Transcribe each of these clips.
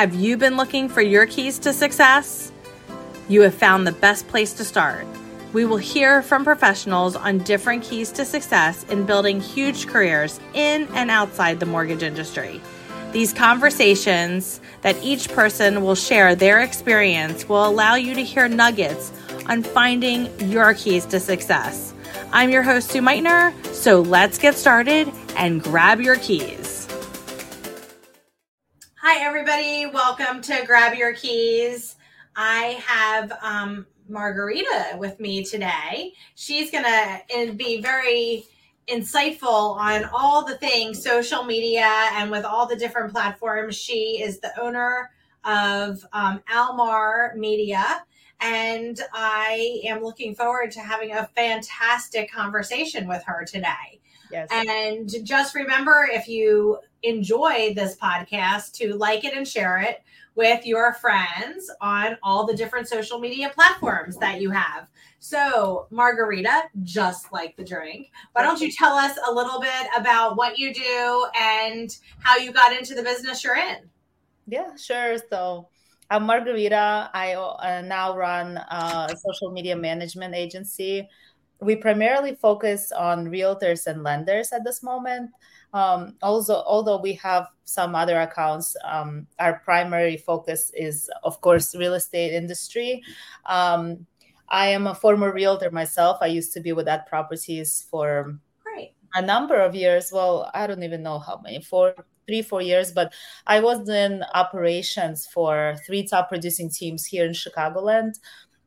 Have you been looking for your keys to success? You have found the best place to start. We will hear from professionals on different keys to success in building huge careers in and outside the mortgage industry. These conversations that each person will share their experience will allow you to hear nuggets on finding your keys to success. I'm your host, Sue Meitner, so let's get started and grab your keys. Hi, everybody. Welcome to Grab Your Keys. I have um, Margarita with me today. She's going to be very insightful on all the things social media and with all the different platforms. She is the owner of um, Alymar Media. And I am looking forward to having a fantastic conversation with her today. Yes. And just remember if you enjoy this podcast to like it and share it with your friends on all the different social media platforms that you have. So, Margarita, just like the drink, why don't you tell us a little bit about what you do and how you got into the business you're in? Yeah, sure. So, I'm Margarita. I uh, now run a social media management agency. We primarily focus on realtors and lenders at this moment. Um, also, although we have some other accounts, um, our primary focus is, of course, real estate industry. Um, I am a former realtor myself. I used to be with @properties for Great. a number of years. Well, I don't even know how many, four, three, four years. But I was in operations for three top producing teams here in Chicagoland.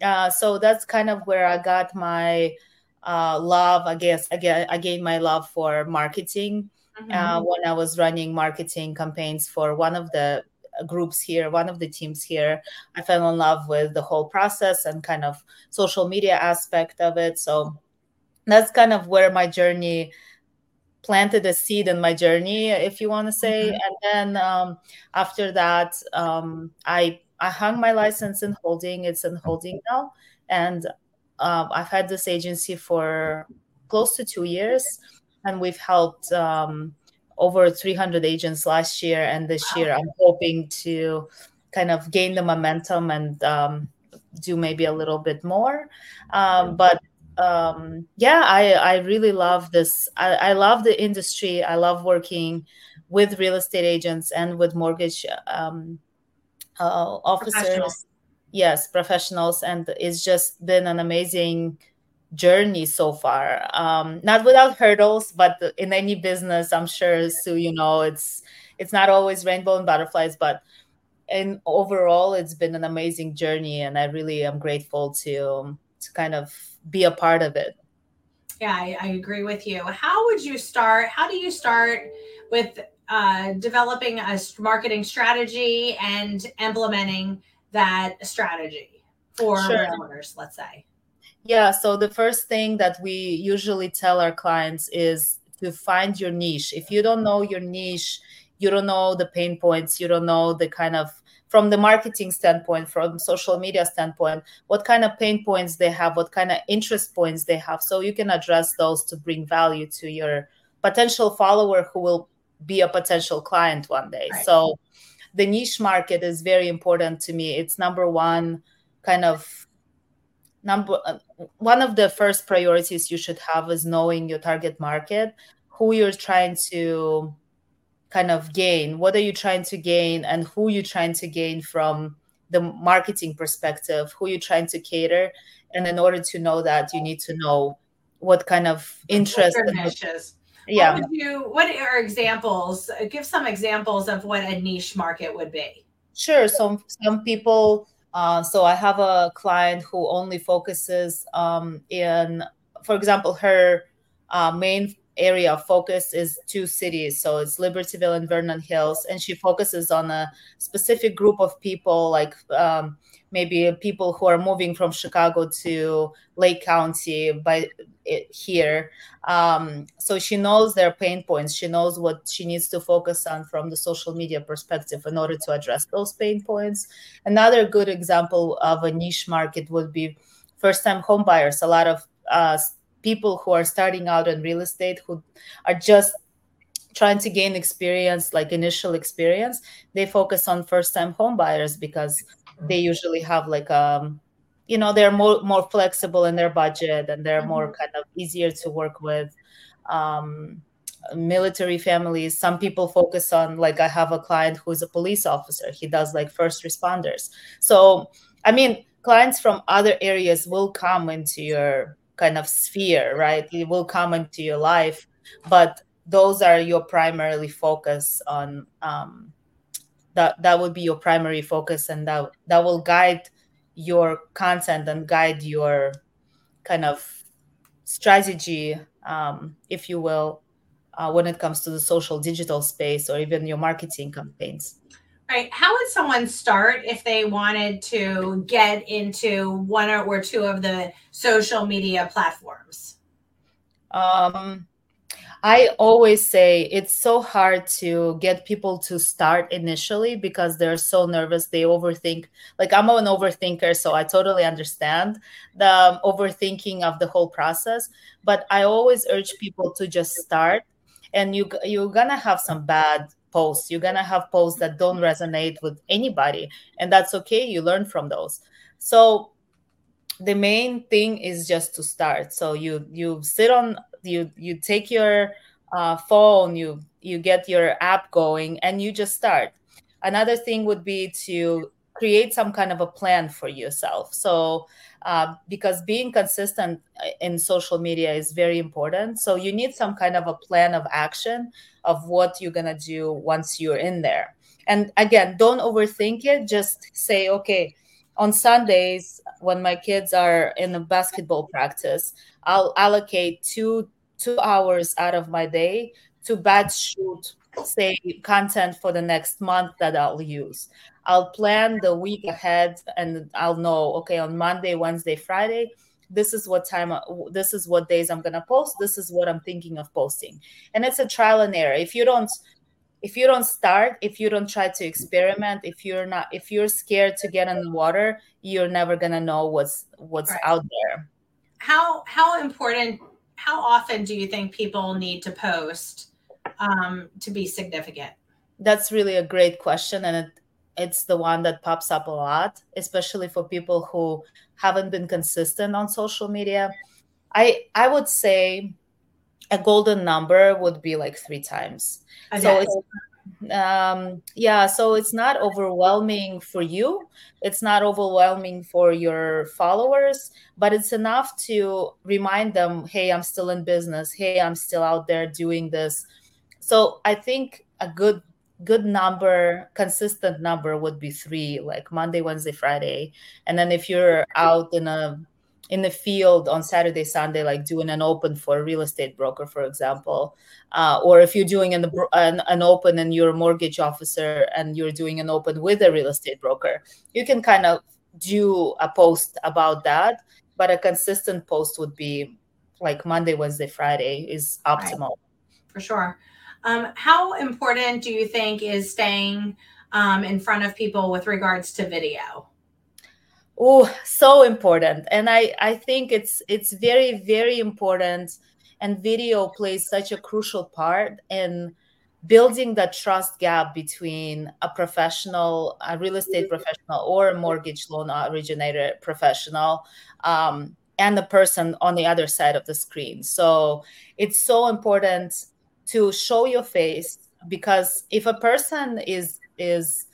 Uh, so that's kind of where I got my uh, love. I guess I gained my love for marketing mm-hmm. uh, when I was running marketing campaigns for one of the groups here, one of the teams here. I fell in love with the whole process and kind of social media aspect of it. So that's kind of where my journey planted a seed in my journey, if you want to say. Mm-hmm. And then um, after that, um, I I hung my license in holding. It's in holding now, and uh, I've had this agency for close to two years and we've helped um, over 300 agents last year and this wow. year i'm hoping to kind of gain the momentum and um, do maybe a little bit more. Um, but um, yeah I, I really love this. I, I, love the industry. I love working with real estate agents and with mortgage um, uh, officers. Yes professionals. And it's just been an amazing journey so far. Um not without hurdles but in any business i'm sure so you know it's it's not always rainbow and butterflies but and overall it's been an amazing journey and i really am grateful to to kind of be a part of it. Yeah i, I agree with you. How would you start how do you start with uh, developing a marketing strategy and implementing that strategy for sure. owners let's say yeah. So the first thing that we usually tell our clients is to find your niche. If you don't know your niche, you don't know the pain points, you don't know the kind of from the marketing standpoint, from social media standpoint, what kind of pain points they have, what kind of interest points they have. So you can address those to bring value to your potential follower who will be a potential client one day. Right. So the niche market is very important to me. It's number one kind of number uh, one of the first priorities you should have is knowing your target market who you're trying to kind of gain what are you trying to gain and who you're trying to gain from the marketing perspective who you're trying to cater. And in order to know that you need to know what kind of interest yeah what, would you, what are examples give some examples of what a niche market would be? Sure so some people uh, so I have a client who only focuses um, in, for example, her uh, main area of focus is two cities. So it's Libertyville and Vernon Hills, and she focuses on a specific group of people, like um, maybe people who are moving from Chicago to Lake County by it here. Um, so she knows their pain points. She knows what she needs to focus on from the social media perspective in order to address those pain points. Another good example of a niche market would be first-time homebuyers. A lot of uh, people who are starting out in real estate who are just trying to gain experience, like initial experience, they focus on first time home buyers because they usually have like um you know they're more more flexible in their budget and they're more mm-hmm. kind of easier to work with um military families. Some people focus on like i have a client who's a police officer. He does like first responders. So i mean clients from other areas will come into your kind of sphere right? It will come into your life but those are your primarily focus on um, that that would be your primary focus and that that will guide your content and guide your kind of strategy um, if you will uh, when it comes to the social digital space or even your marketing campaigns right how would someone start if they wanted to get into one or two of the social media platforms um, I always say it's so hard to get people to start initially because they're so nervous. They overthink. Like I'm an overthinker, so I totally understand the overthinking of the whole process. But I always urge people to just start, and you you're gonna have some bad posts. You're gonna have posts that don't resonate with anybody, and that's okay. You learn from those. So the main thing is just to start. So you you sit on you you take your uh, phone you you get your app going and you just start another thing would be to create some kind of a plan for yourself. So uh, because being consistent uh, in social media is very important. So you need some kind of a plan of action of what you're going to do once you're in there. And again don't overthink it. Just say okay on sundays when my kids are in a basketball practice i'll allocate two two hours out of my day to batch shoot say content for the next month that I'll use. I'll plan the week ahead and I'll know okay on Monday, Wednesday, Friday this is what time uh, this is what days I'm going to post this is what I'm thinking of posting. And it's a trial and error. If you don't if you don't start, if you don't try to experiment, if you're not if you're scared to get in the water, you're never going to know what's what's right. out there. How how important how often do you think people need to post um, to be significant? That's really a great question, and it, it's the one that pops up a lot, especially for people who haven't been consistent on social media. I I would say a golden number would be like three times. Okay. So it's um yeah so it's not overwhelming for you it's not overwhelming for your followers but it's enough to remind them hey i'm still in business hey i'm still out there doing this so i think a good good number consistent number would be three like monday wednesday friday and then if you're out in a in the field on Saturday, Sunday, like doing an open for a real estate broker, for example, uh, or if you're doing an, an, an open and you're a mortgage officer and you're doing an open with a real estate broker, you can kind of do a post about that. But a consistent post would be like Monday, Wednesday, Friday is optimal. Right. For sure. Um, how important do you think is staying um, in front of people with regards to video? oh so important. And i i think it's it's very very important. And video plays such a crucial part in building that trust gap between a professional a real estate professional or a mortgage loan originator professional um, and the person on the other side of the screen. So it's so important to show your face because if a person is is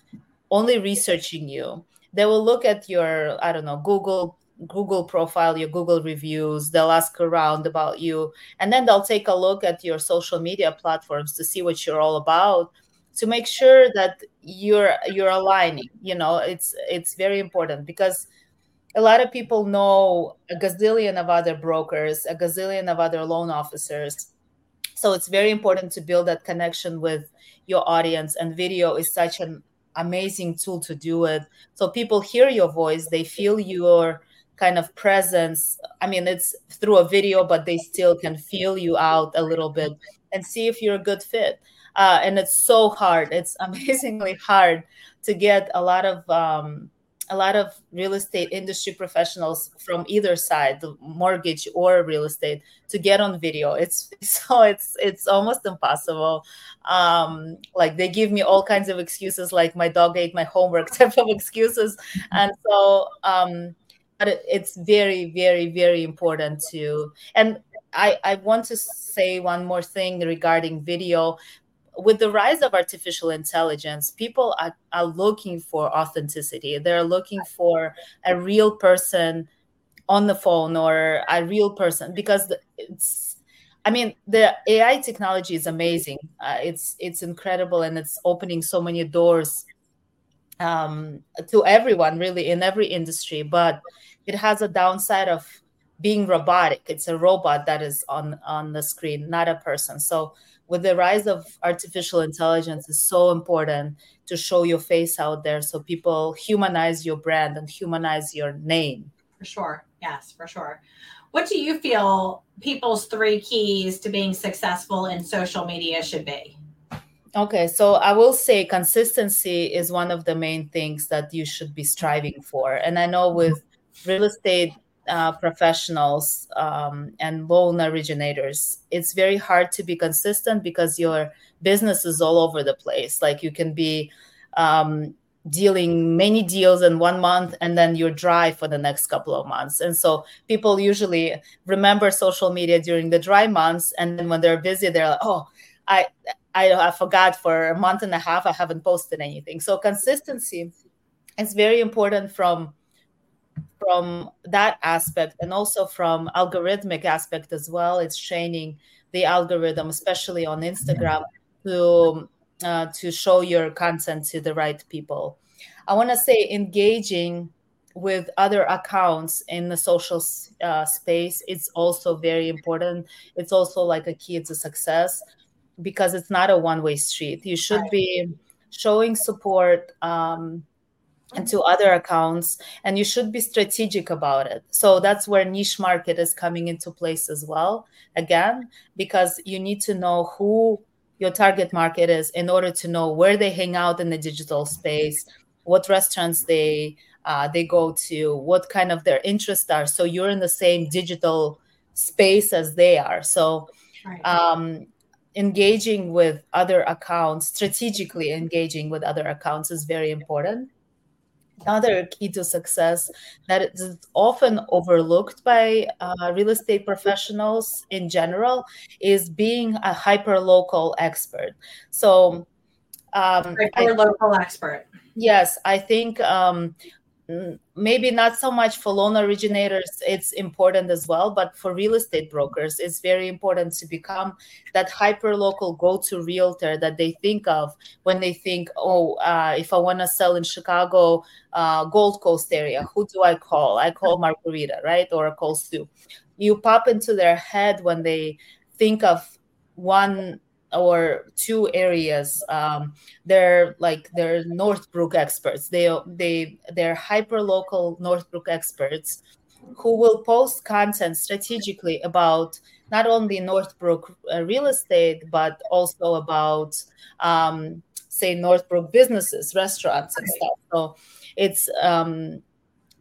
only researching you they will look at your i don't know google google profile your google reviews they'll ask around about you and then they'll take a look at your social media platforms to see what you're all about to make sure that you're you're aligning you know it's it's very important because a lot of people know a gazillion of other brokers a gazillion of other loan officers so it's very important to build that connection with your audience and video is such an amazing tool to do it. So people hear your voice, they feel your kind of presence. I mean, it's through a video, but they still can feel you out a little bit and see if you're a good fit. Uh, and it's so hard. It's amazingly hard to get a lot of um, a lot of real estate industry professionals from either side, the mortgage or real estate, to get on video. It's so it's it's almost impossible. Um, like they give me all kinds of excuses, like my dog ate my homework type of excuses, and so um, but it, it's very very very important to and I, I want to say one more thing regarding video with the rise of artificial intelligence, people are, are looking for authenticity. They're looking for a real person on the phone or a real person because it's I mean, the AI technology is amazing. Uh, it's it's incredible, and it's opening so many doors um, to everyone, really, in every industry. But it has a downside of being robotic. It's a robot that is on on the screen, not a person. So with the rise of artificial intelligence is so important to show your face out there so people humanize your brand and humanize your name. For sure. Yes for sure. What do you feel people's three keys to being successful in social media should be? Okay so i will say consistency is one of the main things that you should be striving for. And i know with real estate uh, professionals um, and loan originators, it's very hard to be consistent because your business is all over the place. Like you can be um, dealing many deals in one month and then you're dry for the next couple of months. And so people usually remember social media during the dry months. And then when they're busy, they're like, oh, I, I, I forgot for a month and a half, I haven't posted anything. So consistency is very important from from that aspect and also from algorithmic aspect as well. It's training the algorithm especially on instagram to uh, to show your content to the right people. I want to say engaging with other accounts in the social uh, space it's also very important. It's also like a key to success because it's not a one-way street. You should be showing support um, and to other accounts and you should be strategic about it. So that's where niche market is coming into place as well again because you need to know who your target market is in order to know where they hang out in the digital space what restaurants they uh, they go to what kind of their interests are. So you're in the same digital space as they are. So um, engaging with other accounts strategically engaging with other accounts is very important another key to success that is often overlooked by uh, real estate professionals in general is being a hyper local expert. So, um, hyper local expert. Yes, I think um, maybe not so much for loan originators it's important as well but for real estate brokers it's very important to become that hyper local go-to realtor that they think of when they think oh uh, if i want to sell in chicago uh, gold coast area who do i call? I call margarita right? Or I call sue. You pop into their head when they think of one or two areas um, they're like they're northbrook experts they they they're hyper local northbrook experts who will post content strategically about not only northbrook uh, real estate but also about um, say northbrook businesses restaurants and stuff so it's um,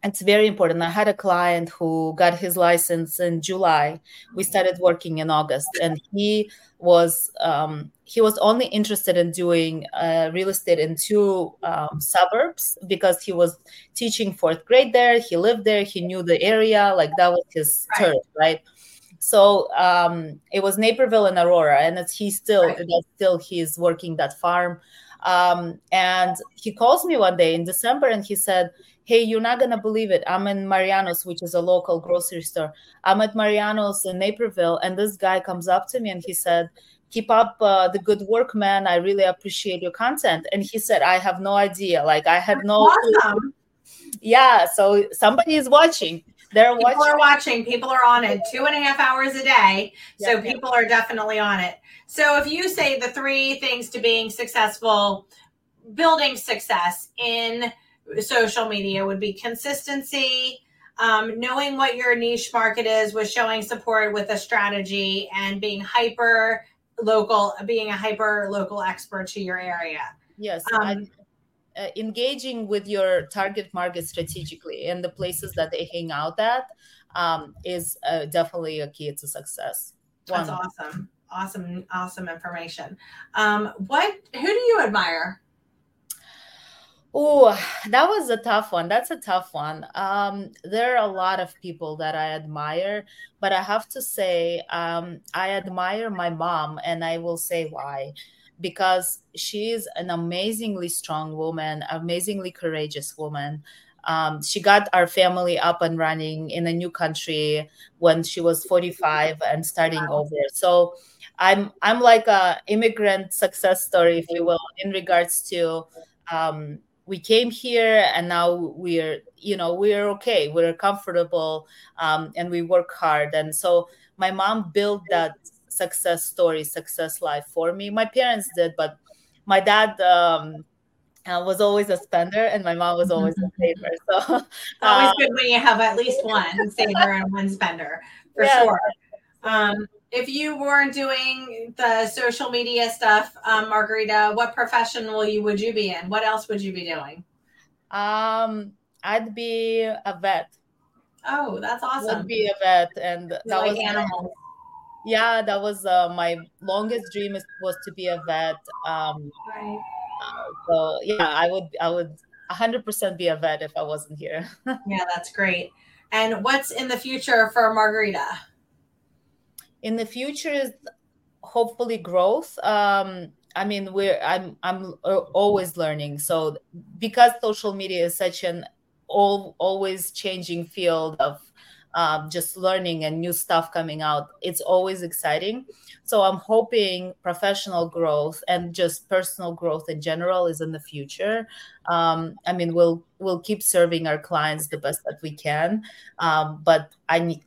it's very important. I had a client who got his license in July. We started working in August, and he was um, he was only interested in doing uh, real estate in two um, suburbs because he was teaching fourth grade there. He lived there. He knew the area. Like that was his turf, right? So um, it was Naperville and Aurora, and it's he still right. still he's working that farm. Um, and he calls me one day in December, and he said hey, you're not going to believe it. I'm in Mariano's, which is a local grocery store. I'm at Mariano's in Naperville, and this guy comes up to me and he said, keep up uh, the good work, man. I really appreciate your content. And he said, I have no idea. Like, I had no. Awesome. Yeah. So somebody is watching. They're people watching. are watching. People are on it two and a half hours a day. So yeah, people are definitely on it. So if you say the three things to being successful, building success in social media would be consistency, um, knowing what your niche market is with showing support with a strategy and being hyper local, being a hyper local expert to your area. Yes. Um, uh, engaging with your target market strategically and the places that they hang out at um, is uh, definitely a key to success. One. That's awesome. Awesome, awesome information. Um, what who do you admire? Oh, that was a tough one. That's a tough one. Um, there are a lot of people that I admire, but I have to say, um, I admire my mom, and I will say why. Because she is an amazingly strong woman, amazingly courageous woman. Um, she got our family up and running in a new country when she was 45 and starting wow. over. So I'm I'm like a immigrant success story, if you will, in regards to um, we came here and now we're you know we're okay we're comfortable um, and we work hard and so my mom built that success story success life for me my parents did but my dad um, uh, was always a spender and my mom was always a saver so always uh, good when you have at least one saver and one spender for yeah. sure um, if you weren't doing the social media stuff, um, Margarita, what profession will you would you be in? What else would you be doing? Um, I'd be a vet. Oh, that's awesome. Would be a vet, and that like was animals. Yeah, that was uh, my longest dream is, was to be a vet. Um, right. Uh, so yeah, I would I would 100% be a vet if I wasn't here. yeah, that's great. And what's in the future for Margarita? in the future is hopefully growth um i mean we're i'm i'm always learning so because social media is such an all always changing field of um, just learning and new stuff coming out it's always exciting so i'm hoping professional growth and just personal growth in general is in the future um, i mean we'll we'll keep serving our clients the best that we can um, but i need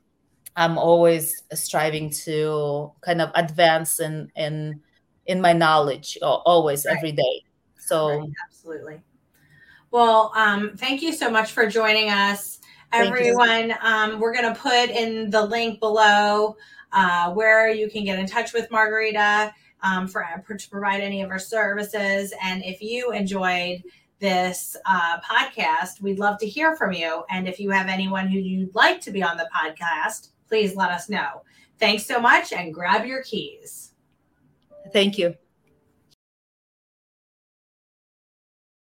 I'm always striving to kind of advance in in in my knowledge always right. every day. So right, absolutely. Well, um, thank you so much for joining us, everyone. Um, we're going to put in the link below uh, where you can get in touch with Margarita um, for to provide any of our services. And if you enjoyed this uh, podcast, we'd love to hear from you. And if you have anyone who you'd like to be on the podcast, please let us know. Thanks so much and grab your keys. Thank you.